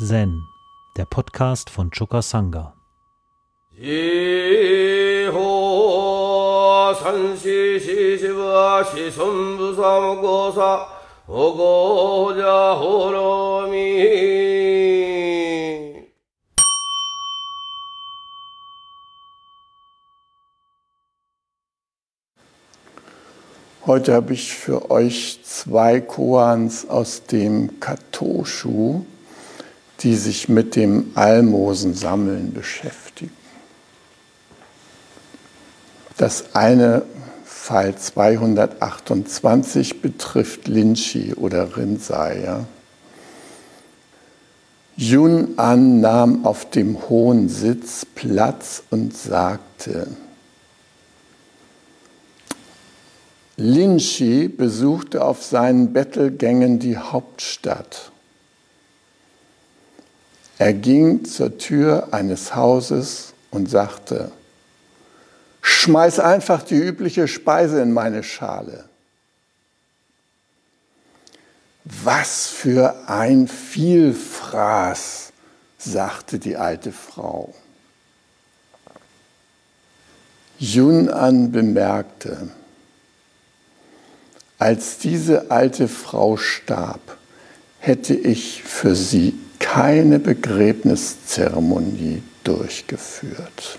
Zen, der Podcast von Choka Sangha. Heute habe ich für euch zwei Koans aus dem Katoshu, die sich mit dem Almosensammeln beschäftigen. Das eine Fall 228 betrifft Linchi oder Rinzai. Ja. Yun An nahm auf dem hohen Sitz Platz und sagte, Linchi besuchte auf seinen Bettelgängen die Hauptstadt. Er ging zur Tür eines Hauses und sagte, schmeiß einfach die übliche Speise in meine Schale. Was für ein Vielfraß, sagte die alte Frau. Yun An bemerkte, als diese alte Frau starb, hätte ich für sie keine Begräbniszeremonie durchgeführt.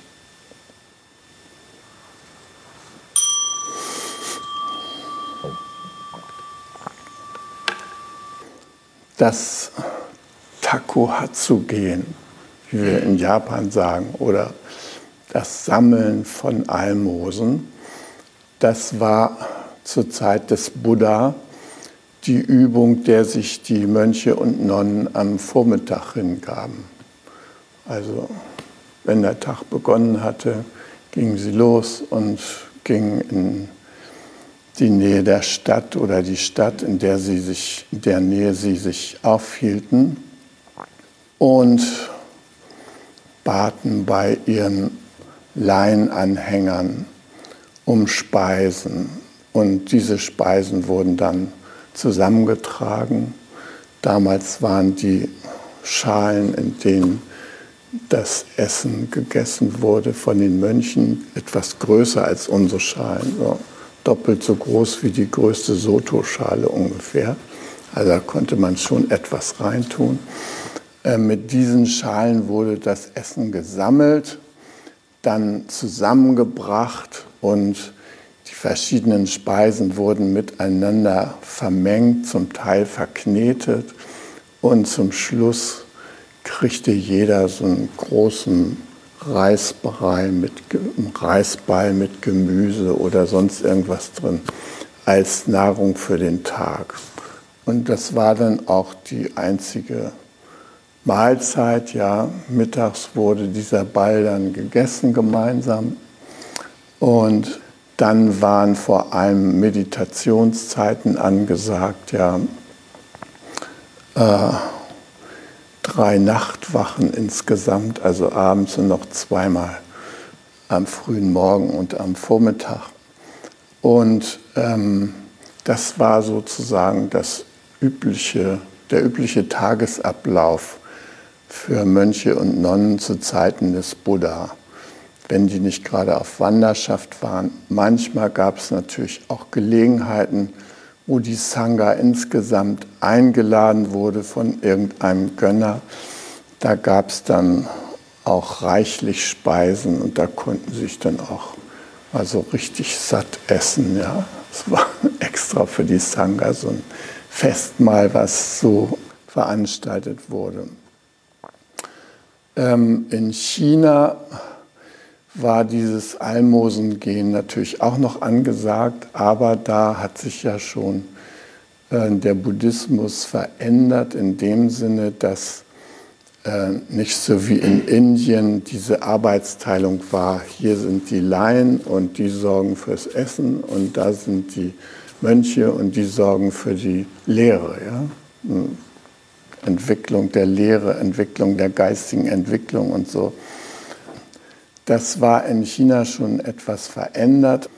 Das Takuhatsu-Gehen, wie wir in Japan sagen, oder das Sammeln von Almosen, das war zur Zeit des Buddha die Übung, der sich die Mönche und Nonnen am Vormittag hingaben. Also wenn der Tag begonnen hatte, gingen sie los und gingen in die Nähe der Stadt oder die Stadt, in der sie sich, in der Nähe sie sich aufhielten und baten bei ihren Laienanhängern um Speisen und diese Speisen wurden dann zusammengetragen. Damals waren die Schalen, in denen das Essen gegessen wurde von den Mönchen, etwas größer als unsere Schalen, so doppelt so groß wie die größte Soto-Schale ungefähr. Also da konnte man schon etwas reintun. Äh, mit diesen Schalen wurde das Essen gesammelt, dann zusammengebracht und verschiedenen Speisen wurden miteinander vermengt, zum Teil verknetet und zum Schluss kriegte jeder so einen großen Reisbrei mit Reisball mit Gemüse oder sonst irgendwas drin als Nahrung für den Tag. Und das war dann auch die einzige Mahlzeit. Ja, mittags wurde dieser Ball dann gegessen gemeinsam und dann waren vor allem Meditationszeiten angesagt, ja, äh, drei Nachtwachen insgesamt, also abends und noch zweimal am frühen Morgen und am Vormittag. Und ähm, das war sozusagen das übliche, der übliche Tagesablauf für Mönche und Nonnen zu Zeiten des Buddha wenn die nicht gerade auf Wanderschaft waren. Manchmal gab es natürlich auch Gelegenheiten, wo die Sangha insgesamt eingeladen wurde von irgendeinem Gönner. Da gab es dann auch reichlich Speisen und da konnten sich dann auch also richtig satt essen. Ja. Es war extra für die Sangha so ein Festmahl, was so veranstaltet wurde. Ähm, in China war dieses Almosengehen natürlich auch noch angesagt, aber da hat sich ja schon äh, der Buddhismus verändert in dem Sinne, dass äh, nicht so wie in Indien diese Arbeitsteilung war, hier sind die Laien und die sorgen fürs Essen und da sind die Mönche und die sorgen für die Lehre. Ja? Hm. Entwicklung der Lehre, Entwicklung der geistigen Entwicklung und so. Das war in China schon etwas verändert,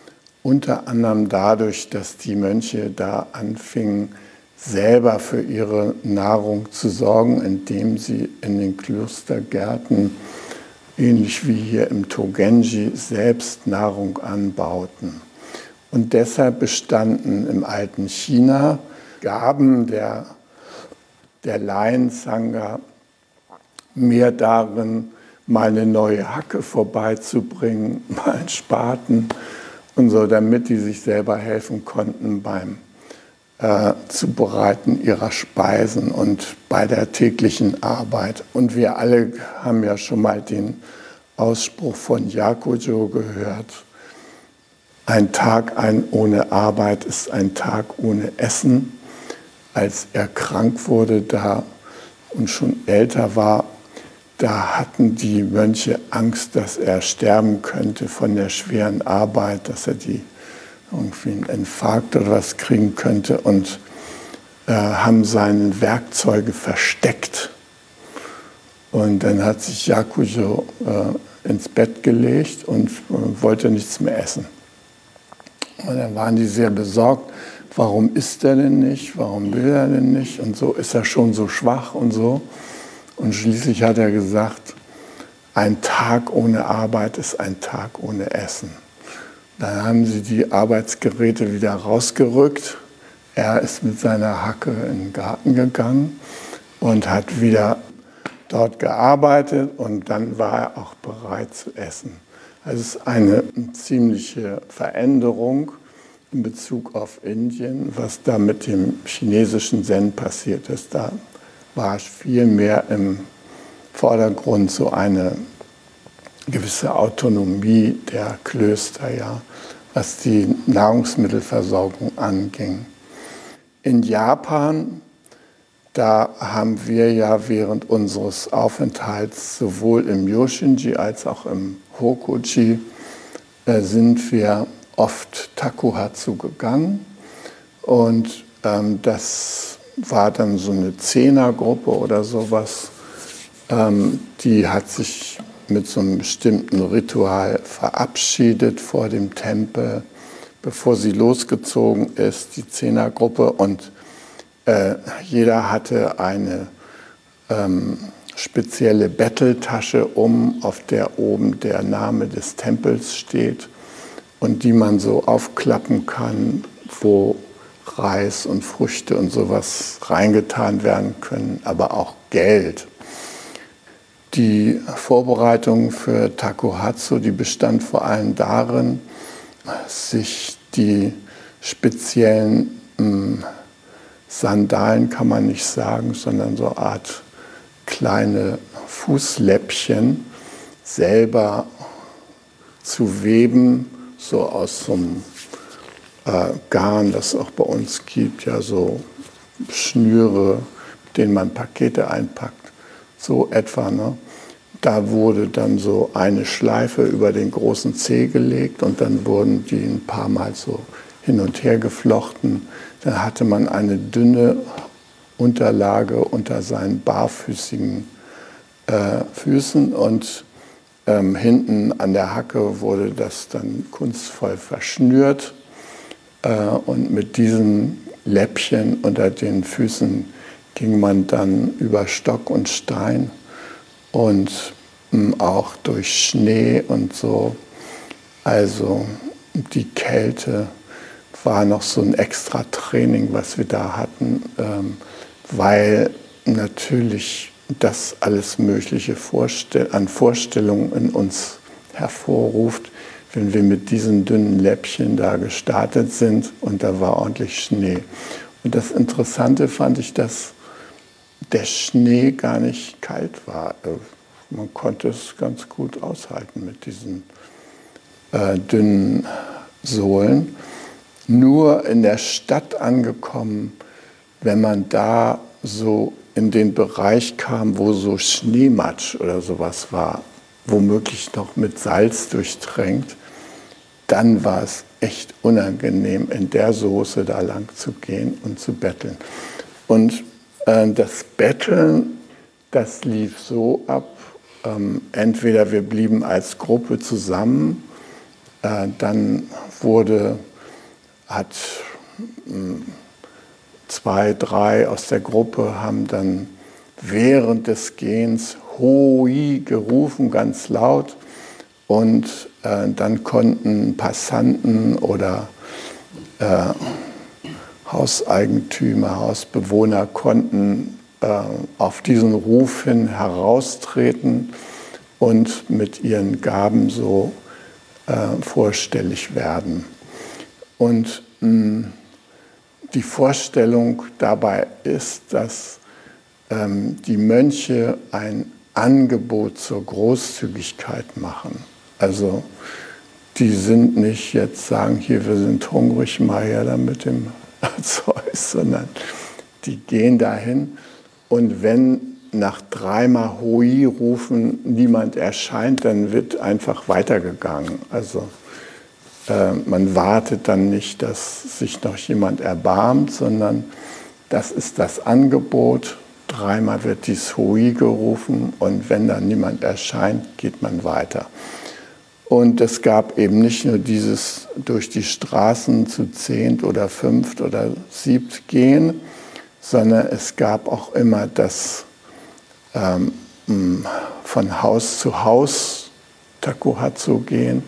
unter anderem dadurch, dass die Mönche da anfingen, selber für ihre Nahrung zu sorgen, indem sie in den Klostergärten, ähnlich wie hier im Togenji, selbst Nahrung anbauten. Und deshalb bestanden im alten China Gaben der, der Laiensangha mehr darin, mal eine neue Hacke vorbeizubringen, mal einen Spaten und so, damit die sich selber helfen konnten beim äh, Zubereiten ihrer Speisen und bei der täglichen Arbeit. Und wir alle haben ja schon mal den Ausspruch von Yakujo gehört. Ein Tag ein ohne Arbeit ist ein Tag ohne Essen. Als er krank wurde da und schon älter war, da hatten die Mönche Angst, dass er sterben könnte von der schweren Arbeit, dass er die irgendwie einen Infarkt oder was kriegen könnte und äh, haben seine Werkzeuge versteckt. Und dann hat sich Yakujo äh, ins Bett gelegt und äh, wollte nichts mehr essen. Und dann waren die sehr besorgt, warum isst er denn nicht, warum will er denn nicht und so ist er schon so schwach und so. Und schließlich hat er gesagt, ein Tag ohne Arbeit ist ein Tag ohne Essen. Dann haben sie die Arbeitsgeräte wieder rausgerückt. Er ist mit seiner Hacke in den Garten gegangen und hat wieder dort gearbeitet und dann war er auch bereit zu essen. Also es ist eine ziemliche Veränderung in Bezug auf Indien, was da mit dem chinesischen Zen passiert ist. Da war viel mehr im Vordergrund so eine gewisse Autonomie der Klöster, ja, was die Nahrungsmittelversorgung anging. In Japan, da haben wir ja während unseres Aufenthalts sowohl im Yoshinji als auch im Hokuji äh, sind wir oft Takuhatsu gegangen und ähm, das war dann so eine Zehnergruppe oder sowas, ähm, die hat sich mit so einem bestimmten Ritual verabschiedet vor dem Tempel, bevor sie losgezogen ist, die Zehnergruppe. Und äh, jeder hatte eine ähm, spezielle Betteltasche um, auf der oben der Name des Tempels steht und die man so aufklappen kann, wo Reis und Früchte und sowas reingetan werden können, aber auch Geld. Die Vorbereitung für Takuhatsu, die bestand vor allem darin, sich die speziellen mh, hm, Sandalen kann man nicht sagen, sondern so eine Art kleine Fußläppchen selber zu weben, so aus so einem äh, Garn, das es auch bei uns gibt, ja so Schnüre, mit denen man Pakete einpackt so etwa. Ne? Da wurde dann so eine Schleife über den großen Zeh gelegt und dann wurden die ein paar Mal so hin und her geflochten. Dann hatte man eine dünne Unterlage unter seinen barfüßigen äh, Füßen und ähm, hinten an der Hacke wurde das dann kunstvoll verschnürt und mit diesen Läppchen unter den Füßen ging man dann über Stock und Stein und hm, auch durch Schnee und so. Also die Kälte war noch so ein extra Training, was wir da hatten, ähm, weil natürlich das alles Mögliche an Vorstellungen in uns hervorruft, wenn wir mit diesen dünnen Läppchen da gestartet sind und da war ordentlich Schnee. Und das Interessante fand ich, dass der Schnee gar nicht kalt war. Äh, man konnte es ganz gut aushalten mit diesen äh, dünnen Sohlen. Nur in der Stadt angekommen, wenn man da so in den Bereich kam, wo so Schneematsch oder sowas war, womöglich noch mit Salz durchtränkt, dann war es echt unangenehm, in der Soße da lang zu gehen und zu betteln. Und äh, das Betteln, das lief so ab, ähm, entweder wir blieben als Gruppe zusammen, äh, dann wurde, hat hm, zwei, drei aus der Gruppe haben dann während des Gehens Hoi gerufen, ganz laut. Und äh, dann konnten Passanten oder äh, Hauseigentümer, Hausbewohner konnten äh, auf diesen Ruf hin heraustreten und mit ihren Gaben so äh, vorstellig werden. Und mh, die Vorstellung dabei ist, dass ähm, die Mönche ein Angebot zur Großzügigkeit machen. Also die sind nicht jetzt sagen, hier, wir sind hungrig, mal her da mit dem Zeus, sondern die gehen dahin und wenn nach dreimal Hoi rufen niemand erscheint, dann wird einfach weitergegangen. Also äh, man wartet dann nicht, dass sich noch jemand erbarmt, sondern das ist das Angebot. Dreimal wird die Hui gerufen und wenn dann niemand erscheint, geht man weiter. Und es gab eben nicht nur dieses durch die Straßen zu zehnt oder fünft oder siebt gehen, sondern es gab auch immer das ähm, von Haus zu Haus Takuhatsu gehen.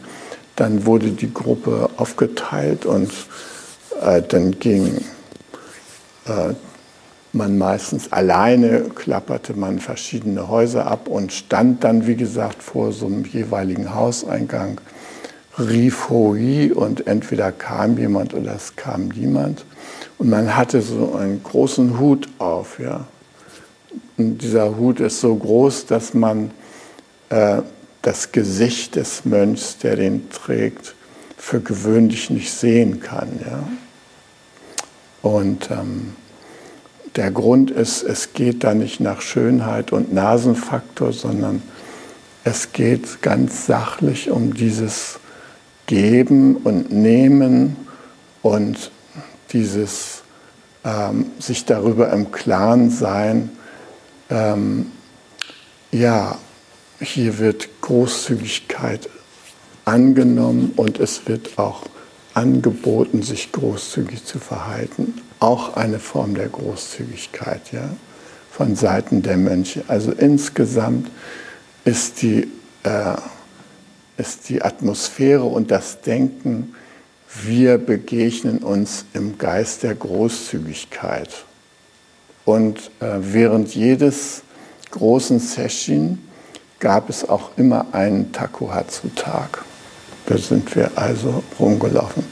Dann wurde die Gruppe aufgeteilt und äh, dann ging äh, man meistens alleine, klapperte man verschiedene Häuser ab und stand dann, wie gesagt, vor so einem jeweiligen Hauseingang, rief Hoi und entweder kam jemand oder es kam niemand. Und man hatte so einen großen Hut auf. Ja. Und dieser Hut ist so groß, dass man äh, das Gesicht des Mönchs, der den trägt, für gewöhnlich nicht sehen kann. Ja? Und ähm, der Grund ist, es geht da nicht nach Schönheit und Nasenfaktor, sondern es geht ganz sachlich um dieses Geben und Nehmen und dieses ähm, sich darüber im Klaren sein, ähm, ja, hier wird Großzügigkeit angenommen und es wird auch angeboten, sich großzügig zu verhalten. Auch eine Form der Großzügigkeit ja, von Seiten der Mönche. Also insgesamt ist die, äh, ist die Atmosphäre und das Denken, wir begegnen uns im Geist der Großzügigkeit. Und äh, während jedes großen Session gab es auch immer einen Takuhatsu-Tag. Da sind wir also rumgelaufen.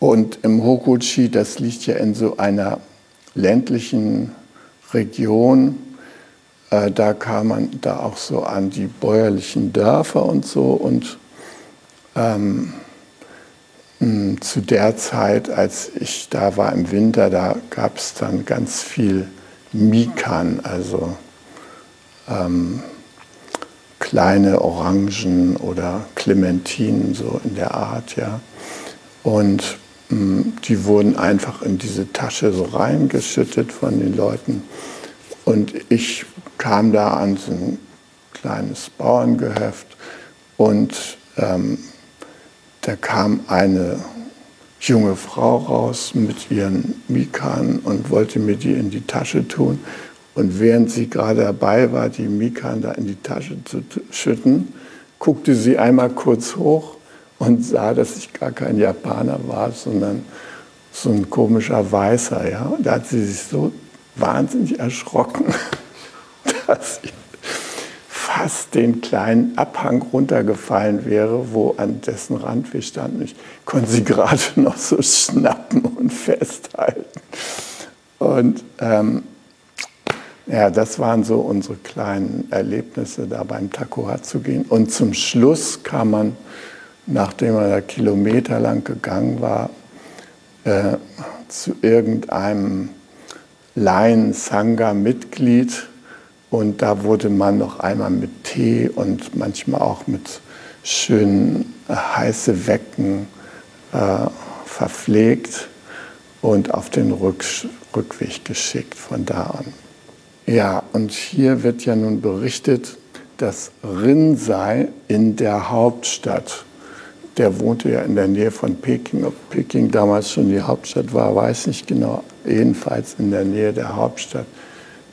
Und im Hokuchi, das liegt ja in so einer ländlichen Region, äh, da kam man da auch so an die bäuerlichen Dörfer und so. Und ähm, hm, zu der Zeit, als ich da war im Winter, da gab es dann ganz viel Mikan, also ähm, kleine Orangen oder Clementinen, so in der Art, ja. Und die wurden einfach in diese Tasche so reingeschüttet von den Leuten. Und ich kam da an so ein kleines Bauerngehöft und ähm, da kam eine junge Frau raus mit ihren Mikan und wollte mir die in die Tasche tun. Und während sie gerade dabei war, die Mikan da in die Tasche zu schütten, guckte sie einmal kurz hoch und sah, dass ich gar kein Japaner war, sondern so ein komischer Weißer. Ja? Und da hat sie sich so wahnsinnig erschrocken, dass sie fast den kleinen Abhang runtergefallen wäre, wo an dessen Rand wir standen. Ich konnte sie gerade noch so schnappen und festhalten. Und ähm, ja, das waren so unsere kleinen Erlebnisse, da beim Takoha zu gehen. Und zum Schluss kam man, nachdem man da kilometerlang gegangen war, äh, zu irgendeinem Laien-Sangha-Mitglied. Und da wurde man noch einmal mit Tee und manchmal auch mit schönen äh, heiße Wecken äh, verpflegt und auf den Rück Rückweg geschickt von da an. Ja, und hier wird ja nun berichtet, dass Rinzai in der Hauptstadt der wohnte ja in der Nähe von Peking. Ob Peking damals schon die Hauptstadt war, weiß nicht genau. Jedenfalls in der Nähe der Hauptstadt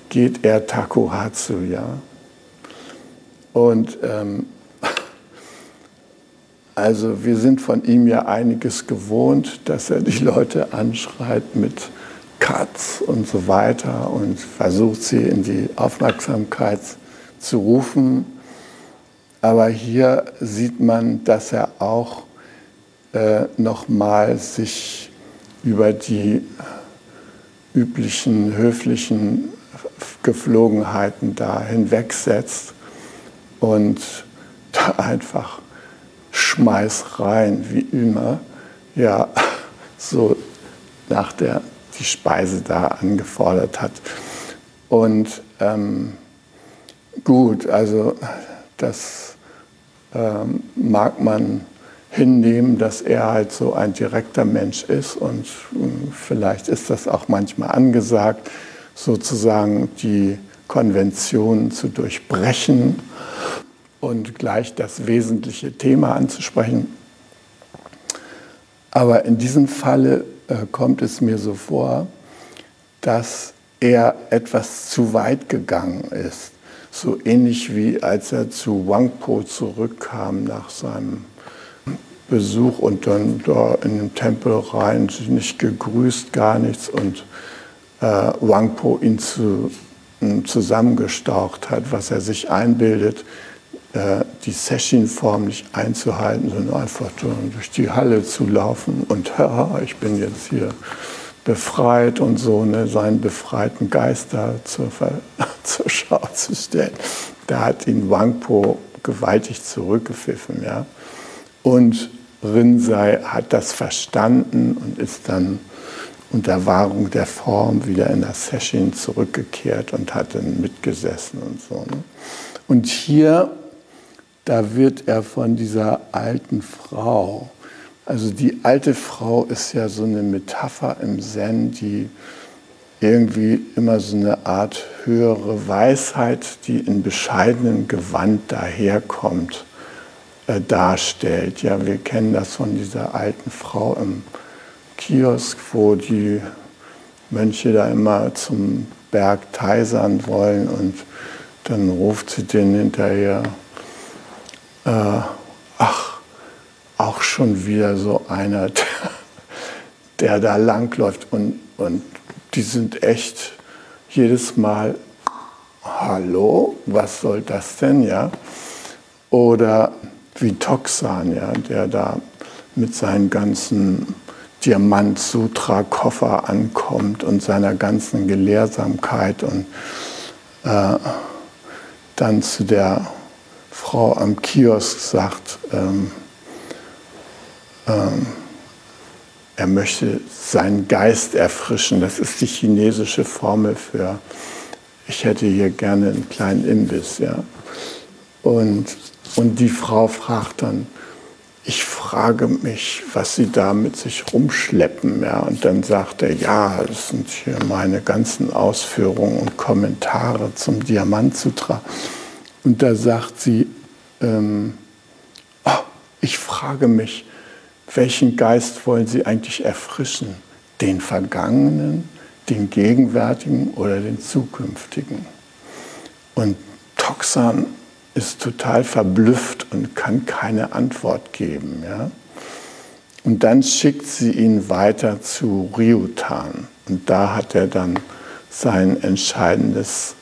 geht er Takuhatsu, ja. Und ähm, also wir sind von ihm ja einiges gewohnt, dass er die Leute anschreit mit Katz und so weiter und versucht sie in die Aufmerksamkeit zu rufen. Aber hier sieht man, dass er auch äh, nochmal sich über die üblichen höflichen Geflogenheiten da hinwegsetzt und da einfach schmeiß rein, wie immer, ja, so nach der die Speise da angefordert hat. Und ähm, gut, also das ähm, mag man hinnehmen, dass er halt so ein direkter Mensch ist und äh, vielleicht ist das auch manchmal angesagt, sozusagen die Konventionen zu durchbrechen und gleich das wesentliche Thema anzusprechen. Aber in diesem Falle äh, kommt es mir so vor, dass er etwas zu weit gegangen ist. So ähnlich wie als er zu Wangpo zurückkam nach seinem Besuch und dann da in den Tempel rein, nicht gegrüßt, gar nichts und äh, Wangpo ihn zu, äh, zusammengestaucht hat, was er sich einbildet, äh, die Session-Form nicht einzuhalten, sondern einfach durch die Halle zu laufen und haha, ich bin jetzt hier befreit und so, ne, seinen befreiten Geist da zur, zur Schau zu stellen. Da hat ihn Wangpo gewaltig zurückgepfiffen. Ja. Und Rinzai hat das verstanden und ist dann unter Wahrung der Form wieder in das Session zurückgekehrt und hat dann mitgesessen und so. Ne. Und hier da wird er von dieser alten Frau, also die alte Frau ist ja so eine Metapher im Zen, die irgendwie immer so eine Art höhere Weisheit, die in bescheidenem Gewand daherkommt, äh, darstellt. Ja, wir kennen das von dieser alten Frau im Kiosk, wo die Mönche da immer zum Berg teisern wollen und dann ruft sie den hinterher, äh, ach, auch schon wieder so einer, der, da langläuft. Und, und die sind echt jedes Mal, hallo, was soll das denn, ja? Oder wie Toxan, ja, der da mit seinen ganzen Diamant-Sutra-Koffer ankommt und seiner ganzen Gelehrsamkeit und äh, dann zu der Frau am Kiosk sagt, ähm, ähm, er möchte seinen Geist erfrischen. Das ist die chinesische Formel für, ich hätte hier gerne einen kleinen Imbiss. Ja. Und, und die Frau fragt dann, ich frage mich, was Sie da mit sich rumschleppen. Ja. Und dann sagt er, ja, das sind hier meine ganzen Ausführungen und Kommentare zum Diamantsutra. Und da sagt sie, ähm, oh, ich frage mich, welchen Geist wollen Sie eigentlich erfrischen? Den vergangenen, den gegenwärtigen oder den zukünftigen? Und Toxan ist total verblüfft und kann keine Antwort geben. Ja? Und dann schickt sie ihn weiter zu Ryutan. Und da hat er dann sein entscheidendes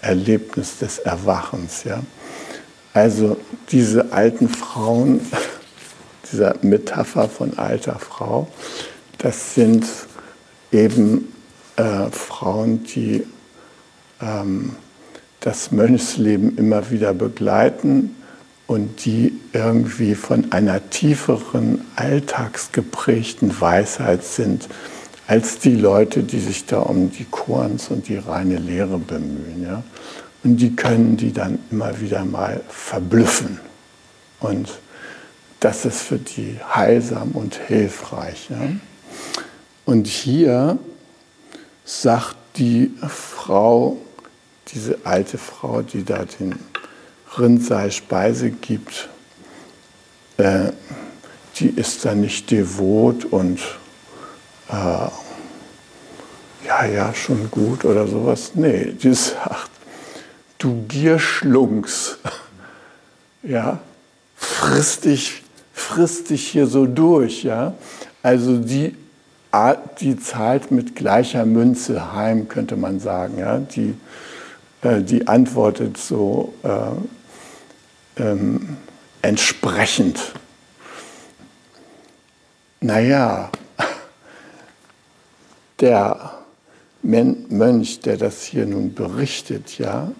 Erlebnis des Erwachens. Ja? Also diese alten Frauen, dieser Metapher von alter Frau, das sind eben äh, Frauen, die ähm, das Mönchsleben immer wieder begleiten und die irgendwie von einer tieferen, alltagsgeprägten Weisheit sind, als die Leute, die sich da um die Korns und die reine Lehre bemühen. Ja? Und die können die dann immer wieder mal verblüffen. Und das ist für die heilsam und hilfreich. Ja? Und hier sagt die Frau, diese alte Frau, die da den Rindsei Speise gibt, äh, die ist dann nicht devot und äh, ja, ja, schon gut oder sowas. Nee, die sagt, du Gierschlunks, ja, frisst dich, frisst dich hier so durch, ja. Also die, die zahlt mit gleicher Münze heim, könnte man sagen, ja. Die, äh, die antwortet so äh, ähm, entsprechend. Naja, der Mönch, der das hier nun berichtet, ja,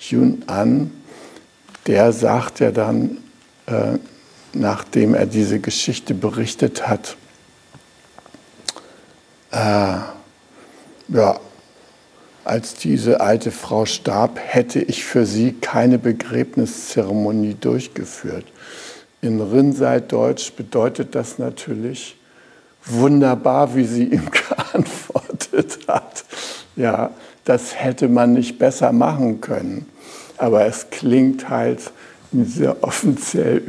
Yun An, der sagt ja dann, äh, nachdem er diese Geschichte berichtet hat, äh, ja, als diese alte Frau starb, hätte ich für sie keine Begräbniszeremonie durchgeführt. In Rinnsei-Deutsch bedeutet das natürlich wunderbar, wie sie ihm geantwortet hat. Ja, das hätte man nicht besser machen können. Aber es klingt halt in dieser offiziell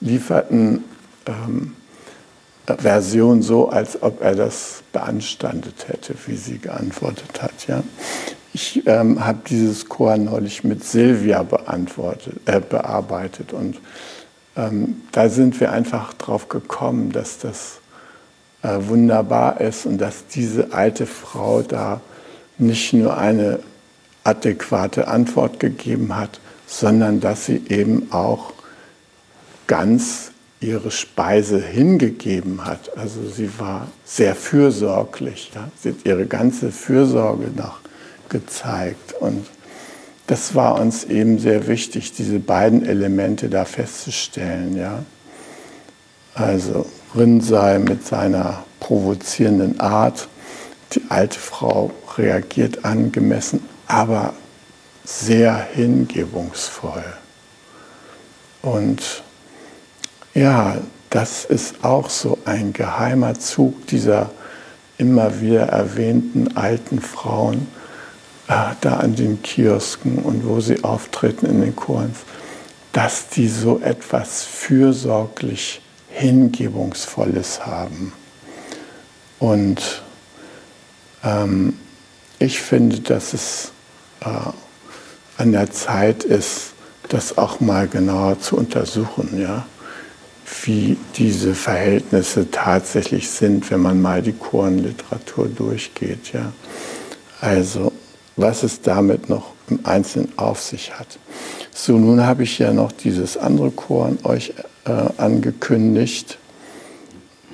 überlieferten ähm, Version so, als ob er das beanstandet hätte, wie sie geantwortet hat. Ja? Ich ähm, habe dieses Chor neulich mit Silvia äh, bearbeitet und ähm, da sind wir einfach drauf gekommen, dass das äh, wunderbar ist und dass diese alte Frau da nicht nur eine adäquate Antwort gegeben hat, sondern dass sie eben auch ganz ihre Speise hingegeben hat. Also sie war sehr fürsorglich. Ja? Sie hat ihre ganze Fürsorge noch gezeigt. Und das war uns eben sehr wichtig, diese beiden Elemente da festzustellen. Ja? Also Rinnsei mit seiner provozierenden Art, die alte Frau reagiert angemessen, aber sehr hingebungsvoll. Und ja, das ist auch so ein geheimer Zug dieser immer wieder erwähnten alten Frauen äh, da an den Kiosken und wo sie auftreten in den Choren, dass die so etwas fürsorglich Hingebungsvolles haben. Und ähm, ich finde, dass es äh, an der Zeit ist, das auch mal genauer zu untersuchen. Ja? Wie diese Verhältnisse tatsächlich sind, wenn man mal die Chorenliteratur durchgeht. Ja. Also, was es damit noch im Einzelnen auf sich hat. So, nun habe ich ja noch dieses andere Choren euch äh, angekündigt.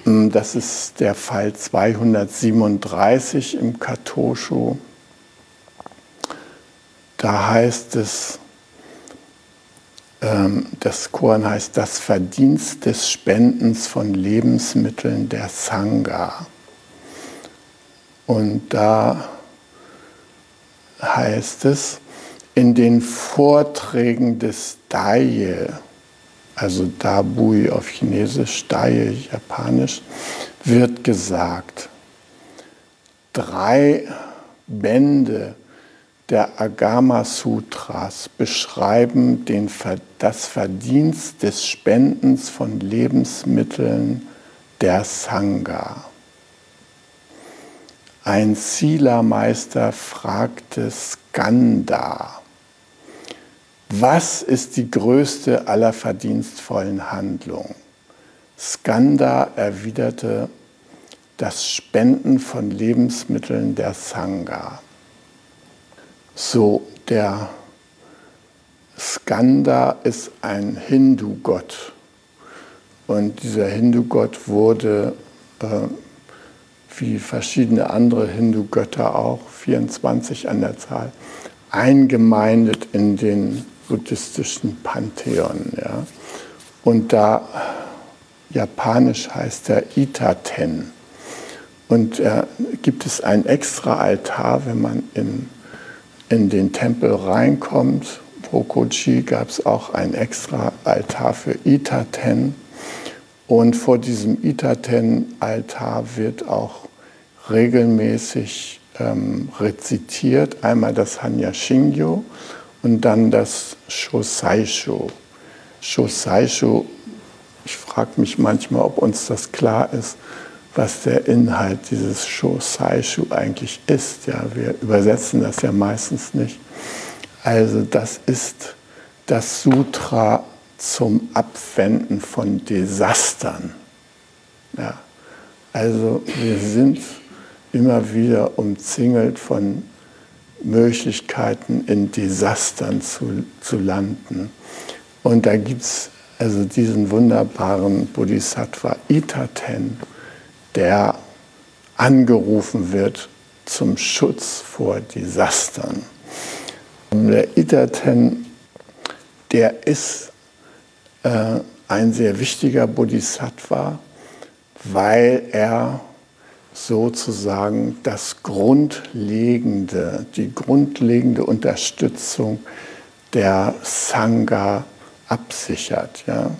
Hm, das ist der Fall 237 im Katosho. Da heißt es, das Koran heißt das Verdienst des Spendens von Lebensmitteln der Sangha. Und da heißt es, in den Vorträgen des Daye, also Dabui auf Chinesisch, Daye Japanisch, wird gesagt, drei Bände der Agama Sutras beschreiben den, das Verdienst des Spendens von Lebensmitteln der Sangha. Ein Sila-Meister fragte Skanda, was ist die größte aller verdienstvollen Handlungen? Skanda erwiderte, das Spenden von Lebensmitteln der Sangha. So, der Skanda ist ein Hindu-Gott. Und dieser Hindu-Gott wurde, äh, wie verschiedene andere Hindu-Götter auch, 24 an der Zahl, eingemeindet in den buddhistischen Pantheon. Ja. Und da japanisch heißt er Itaten. Und äh, gibt es einen extra Altar, wenn man in in den Tempel reinkommt, Rokochi, gab es auch ein extra Altar für Itaten. Und vor diesem Itaten-Altar wird auch regelmäßig ähm, rezitiert, einmal das Hanya Shingyo und dann das Shosaisho. Shosaisho ich frage mich manchmal, ob uns das klar ist, was der Inhalt dieses Shosaishu eigentlich ist. Ja, wir übersetzen das ja meistens nicht. Also das ist das Sutra zum Abwenden von Desastern. Ja, also wir sind immer wieder umzingelt von Möglichkeiten, in Desastern zu, zu landen. Und da gibt es also diesen wunderbaren Bodhisattva Itaten, der angerufen wird zum Schutz vor Desastern. Der Itaten, der ist äh, ein sehr wichtiger Bodhisattva, weil er sozusagen das grundlegende, die grundlegende Unterstützung der Sangha absichert. Ja.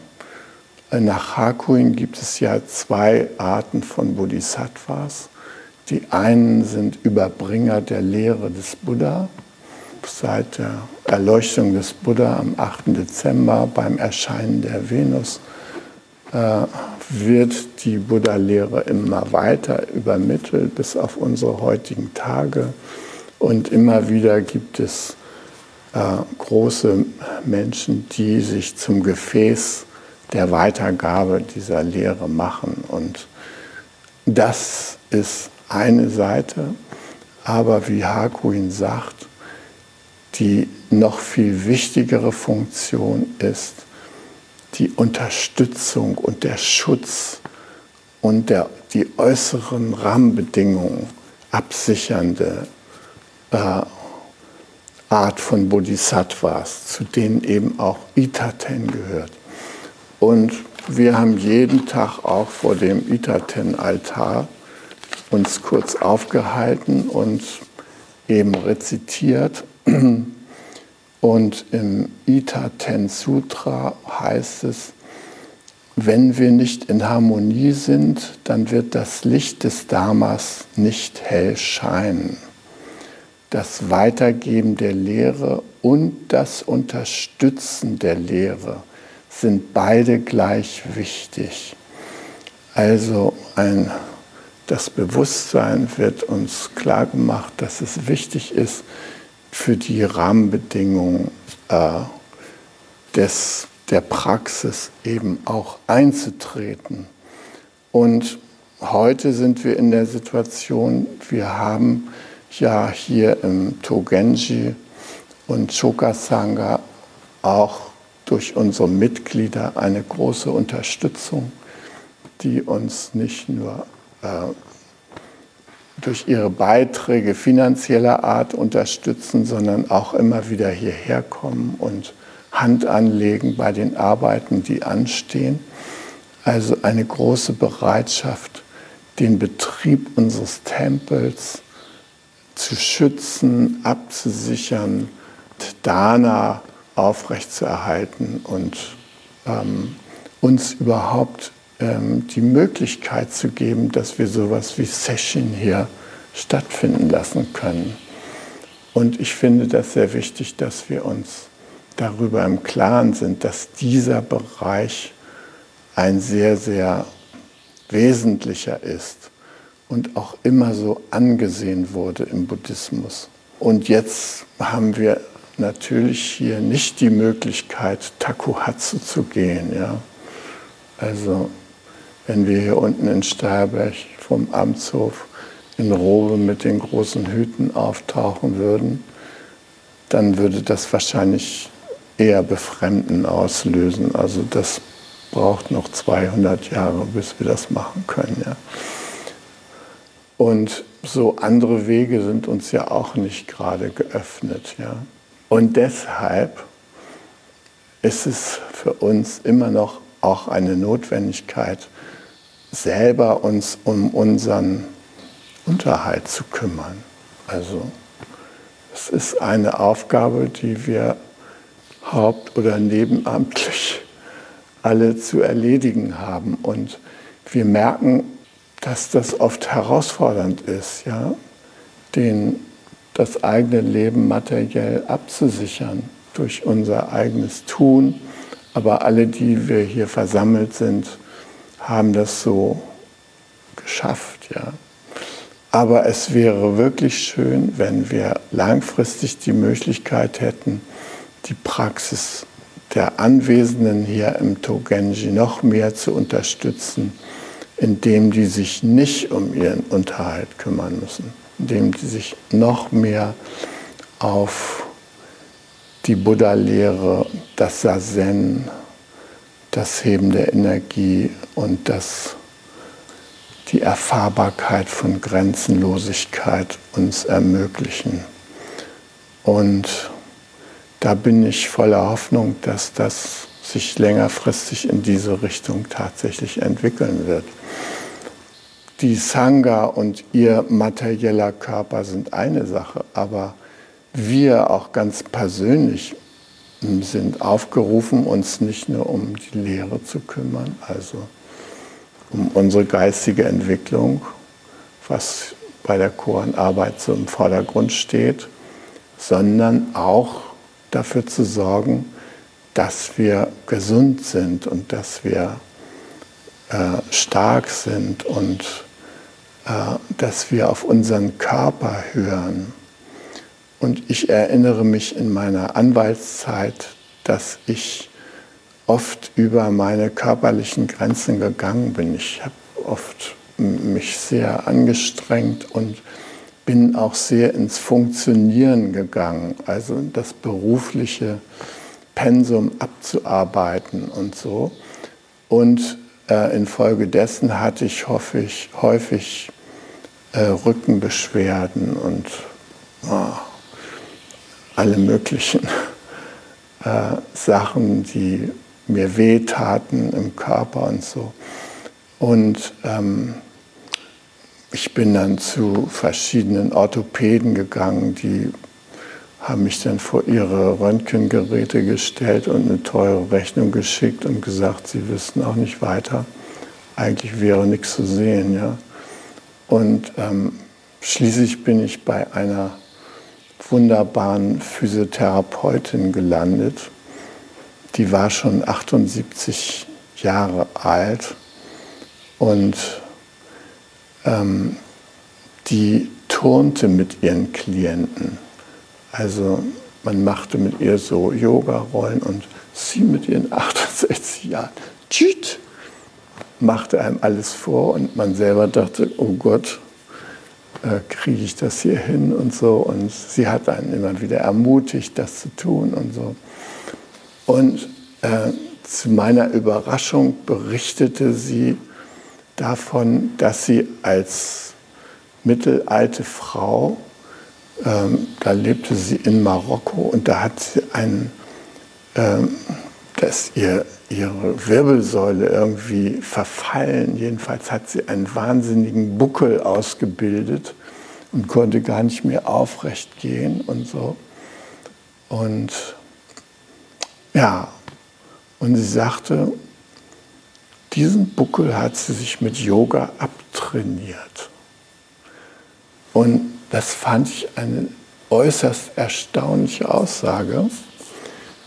Nach Hakuin gibt es ja zwei Arten von Bodhisattvas. Die einen sind Überbringer der Lehre des Buddha. Seit der Erleuchtung des Buddha am 8. Dezember beim Erscheinen der Venus äh, wird die Buddha-Lehre immer weiter übermittelt bis auf unsere heutigen Tage. Und immer wieder gibt es äh, große Menschen, die sich zum Gefäß der Weitergabe dieser Lehre machen. Und das ist eine Seite, aber wie Hakuin sagt, die noch viel wichtigere Funktion ist, die Unterstützung und der Schutz und der, die äußeren Rahmenbedingungen absichernde äh, Art von Bodhisattvas, zu denen eben auch Itaten gehört. Und wir haben jeden Tag auch vor dem Itaten-Altar uns kurz aufgehalten und eben rezitiert und im Ita Ten Sutra heißt es, wenn wir nicht in Harmonie sind, dann wird das Licht des Dharmas nicht hell scheinen. Das Weitergeben der Lehre und das Unterstützen der Lehre sind beide gleich wichtig. Also ein, das Bewusstsein wird uns klar gemacht, dass es wichtig ist, für die Rahmenbedingungen äh, des, der Praxis eben auch einzutreten. Und heute sind wir in der Situation, wir haben ja hier im Togenji und Chokasanga auch durch unsere Mitglieder eine große Unterstützung, die uns nicht nur äh, durch ihre Beiträge finanzieller Art unterstützen, sondern auch immer wieder hierher kommen und Hand anlegen bei den Arbeiten, die anstehen. Also eine große Bereitschaft, den Betrieb unseres Tempels zu schützen, abzusichern, Dana aufrechtzuerhalten und ähm, uns überhaupt ähm, die Möglichkeit zu geben, dass wir sowas wie Session hier stattfinden lassen können. Und ich finde das sehr wichtig, dass wir uns darüber im Klaren sind, dass dieser Bereich ein sehr, sehr wesentlicher ist und auch immer so angesehen wurde im Buddhismus. Und jetzt haben wir natürlich hier nicht die Möglichkeit, Takuhatsu zu gehen. Ja? Also wenn wir hier unten in Steierberg vom Amtshof in Robe mit den großen Hüten auftauchen würden, dann würde das wahrscheinlich eher Befremden auslösen. Also das braucht noch 200 Jahre, bis wir das machen können. Ja. Und so andere Wege sind uns ja auch nicht gerade geöffnet. Ja. Und deshalb ist es für uns immer noch auch eine Notwendigkeit, selber uns um unseren Unterhalt zu kümmern. Also es ist eine Aufgabe, die wir haupt- oder nebenamtlich alle zu erledigen haben. Und wir merken, dass das oft herausfordernd ist, ja, den, das eigene Leben materiell abzusichern durch unser eigenes Tun, aber alle, die wir hier versammelt sind, haben das so geschafft, ja. Aber es wäre wirklich schön, wenn wir langfristig die Möglichkeit hätten, die Praxis der Anwesenden hier im Togenji noch mehr zu unterstützen, indem die sich nicht um ihren Unterhalt kümmern müssen, indem die sich noch mehr auf die Buddha-Lehre, das Sazen, das Heben der Energie und das die Erfahrbarkeit von Grenzenlosigkeit uns ermöglichen. Und da bin ich voller Hoffnung, dass das sich längerfristig in diese Richtung tatsächlich entwickeln wird. Die Sangha und ihr materieller Körper sind eine Sache, aber wir auch ganz persönlich sind aufgerufen, uns nicht nur um die Lehre zu kümmern, also um unsere geistige Entwicklung, was bei der Koranarbeit so im Vordergrund steht, sondern auch dafür zu sorgen, dass wir gesund sind und dass wir äh, stark sind und dass wir auf unseren Körper hören. Und ich erinnere mich in meiner Anwaltszeit, dass ich oft über meine körperlichen Grenzen gegangen bin. Ich habe oft mich sehr angestrengt und bin auch sehr ins Funktionieren gegangen, also das berufliche Pensum abzuarbeiten und so. Und äh, infolgedessen hatte ich häufig, häufig äh, Rückenbeschwerden und oh, alle möglichen äh, Sachen, die mir wehtaten im Körper und so. Und ähm, ich bin dann zu verschiedenen Orthopäden gegangen, die haben mich dann vor ihre Röntgengeräte gestellt und eine teure Rechnung geschickt und gesagt, sie wüssten auch nicht weiter. Eigentlich wäre nichts zu sehen. Ja? Und ähm, schließlich bin ich bei einer wunderbaren Physiotherapeutin gelandet, die war schon 78 Jahre alt und ähm, die turnte mit ihren Klienten. Also man machte mit ihr so Yoga-Rollen und sie mit ihren 68 Jahren, tschüt, machte einem alles vor und man selber dachte, oh Gott, äh, kriege ich das hier hin und so. Und sie hat einen immer wieder ermutigt, das zu tun und so. Und äh, zu meiner Überraschung berichtete sie davon, dass sie als mittelalte Frau, ähm, da lebte sie in Marokko und da hat sie einen, ähm, dass ihr, ihre Wirbelsäule irgendwie verfallen. Jedenfalls hat sie einen wahnsinnigen Buckel ausgebildet und konnte gar nicht mehr aufrecht gehen und so. Und ja, und sie sagte, diesen Buckel hat sie sich mit Yoga abtrainiert. Und das fand ich eine äußerst erstaunliche Aussage,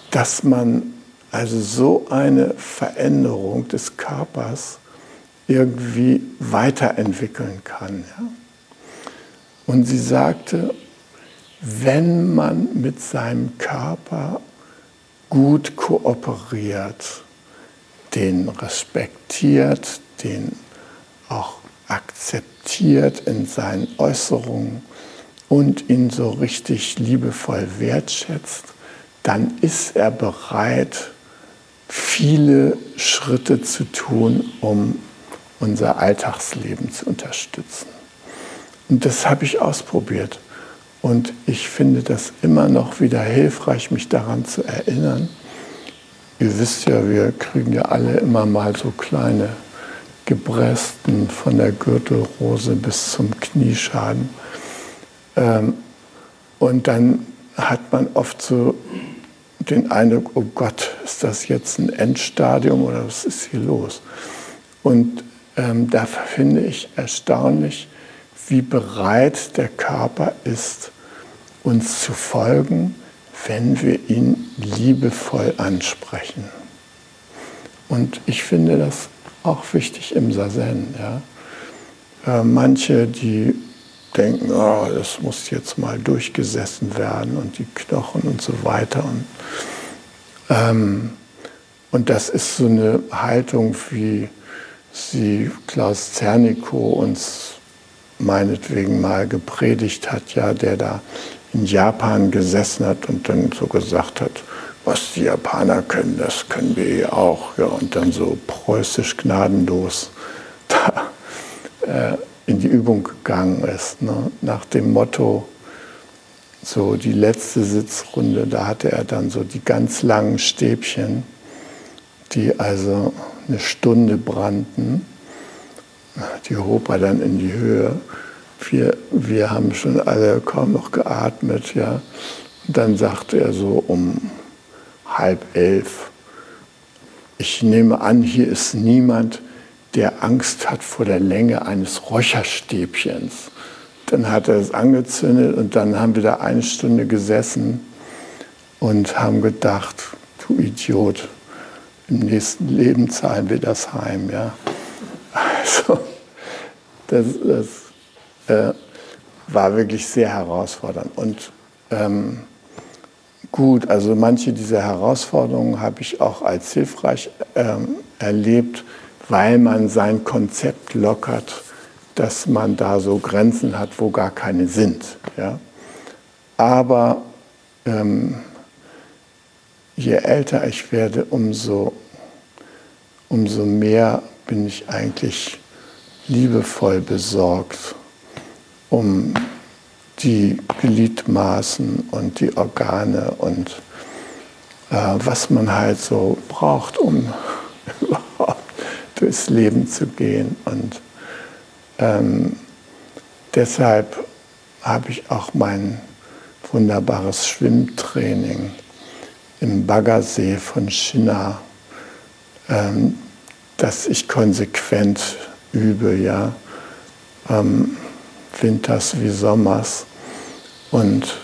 dass man also so eine Veränderung des Körpers irgendwie weiterentwickeln kann. Ja? Und sie sagte, wenn man mit seinem Körper gut kooperiert, den respektiert, den auch akzeptiert in seinen Äußerungen und ihn so richtig liebevoll wertschätzt, dann ist er bereit, viele Schritte zu tun, um unser Alltagsleben zu unterstützen. Und das habe ich ausprobiert. Und ich finde das immer noch wieder hilfreich, mich daran zu erinnern. Ihr wisst ja, wir kriegen ja alle immer mal so kleine Gebresten von der Gürtelrose bis zum Knieschaden. Ähm, und dann hat man oft so den Eindruck, oh Gott, ist das jetzt ein Endstadium oder was ist hier los? Und ähm, da finde ich erstaunlich, wie bereit der Körper ist, uns zu folgen, wenn wir ihn liebevoll ansprechen. Und ich finde das auch wichtig im Sazen. Ja. Äh, manche, die denken, oh, das muss jetzt mal durchgesessen werden und die Knochen und so weiter. Und, ähm, und das ist so eine Haltung, wie sie Klaus Zernikow uns meinetwegen mal gepredigt hat, ja, der da in Japan gesessen hat und dann so gesagt hat, was die Japaner können, das können wir eh auch. Ja, und dann so preußisch gnadenlos da äh, in die Übung gegangen ist. Ne? Nach dem Motto, so die letzte Sitzrunde, da hatte er dann so die ganz langen Stäbchen, die also eine Stunde brannten. Die hob er dann in die Höhe. Wir, wir haben schon alle kaum noch geatmet, ja. Und dann sagte er so um halb elf, ich nehme an, hier ist niemand, der Angst hat vor der Länge eines Räucherstäbchens. Dann hat er es angezündet und dann haben wir da eine Stunde gesessen und haben gedacht, du Idiot, im nächsten Leben zahlen wir das heim. Ja? Also, das, das äh, war wirklich sehr herausfordernd. Und ähm, gut, also manche dieser Herausforderungen habe ich auch als hilfreich ähm, erlebt, weil man sein Konzept lockert, dass man da so Grenzen hat, wo gar keine sind. Ja? Aber ähm, je älter ich werde, umso, umso mehr bin ich eigentlich liebevoll besorgt um die Gliedmaßen und die Organe und äh, was man halt so braucht, um durchs Leben zu gehen. Und ähm, deshalb habe ich auch mein wunderbares Schwimmtraining im Baggersee von China, ähm, das ich konsequent übe, ja, ähm, winters wie sommers. Und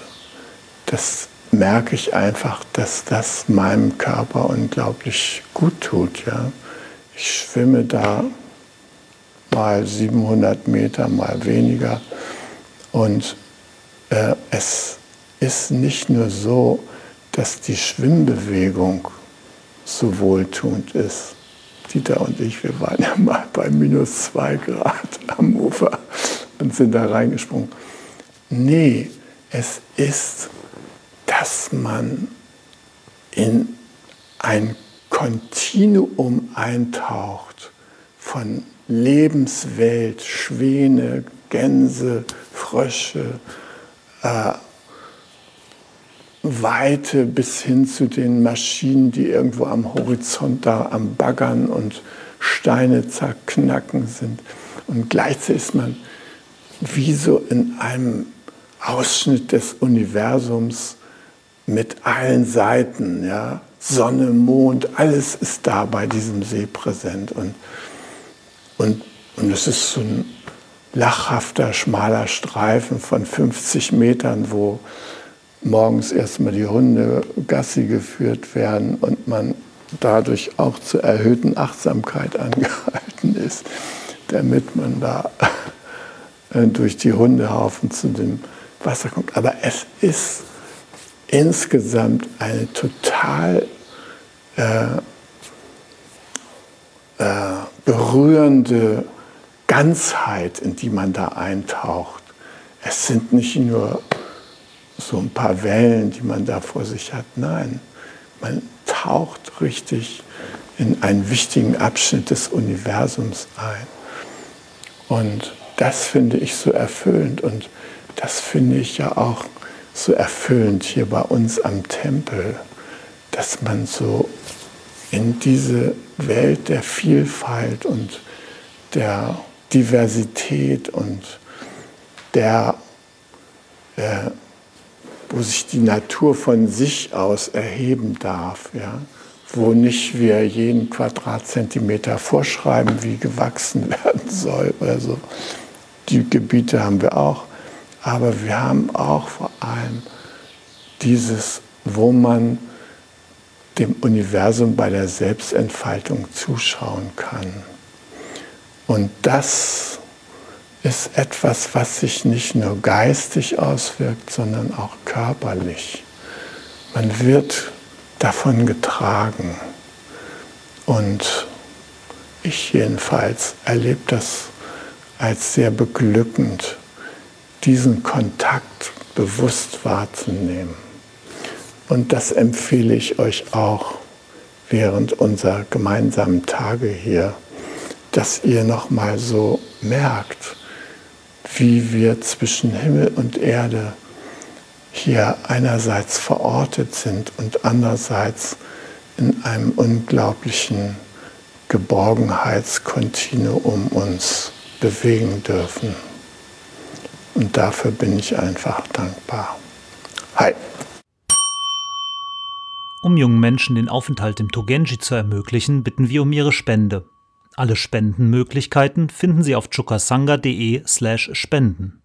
das merke ich einfach, dass das meinem Körper unglaublich gut tut. Ja. Ich schwimme da mal 700 Meter, mal weniger. Und äh, es ist nicht nur so, dass die Schwimmbewegung so wohltuend ist. Dieter und ich, wir waren ja mal bei minus zwei Grad am Ufer und sind da reingesprungen. Nee, es ist, dass man in ein Kontinuum eintaucht von Lebenswelt, Schwäne, Gänse, Frösche, äh, Weite bis hin zu den Maschinen, die irgendwo am Horizont da am Baggern und Steine zerknacken sind. Und gleichzeitig ist man wie so in einem Ausschnitt des Universums mit allen Seiten, ja, Sonne, Mond, alles ist da bei diesem See präsent. Und, und, und es ist so ein lachhafter, schmaler Streifen von 50 Metern, wo morgens erstmal die Hunde Gassi geführt werden und man dadurch auch zur erhöhten Achtsamkeit angehalten ist, damit man da äh, durch die Hundehaufen zu dem Wasser kommt. Aber es ist insgesamt eine total äh, äh, berührende Ganzheit, in die man da eintaucht. Es sind nicht nur so ein paar Wellen, die man da vor sich hat. Nein, man taucht richtig in einen wichtigen Abschnitt des Universums ein. Und das finde ich so erfüllend und das finde ich ja auch so erfüllend hier bei uns am Tempel, dass man so in diese Welt der Vielfalt und der Diversität und der, äh, wo sich die Natur von sich aus erheben darf, ja, wo nicht wir jeden Quadratzentimeter vorschreiben, wie gewachsen werden soll oder so, die Gebiete haben wir auch, aber wir haben auch vor allem dieses, wo man dem Universum bei der Selbstentfaltung zuschauen kann. Und das ist etwas, was sich nicht nur geistig auswirkt, sondern auch körperlich. Man wird davon getragen. Und ich jedenfalls erlebe das als sehr beglückend, diesen Kontakt bewusst wahrzunehmen. Und das empfehle ich euch auch während unserer gemeinsamen Tage hier, dass ihr noch mal so merkt, wie wir zwischen Himmel und Erde hier einerseits verortet sind und andererseits in einem unglaublichen Geborgenheitskontinuum uns bewegen dürfen. Und dafür bin ich einfach dankbar. Hi. Um jungen Menschen den Aufenthalt im Togenji zu ermöglichen, bitten wir um ihre Spende. Alle Spendenmöglichkeiten finden Sie auf chukasanga.de/spenden.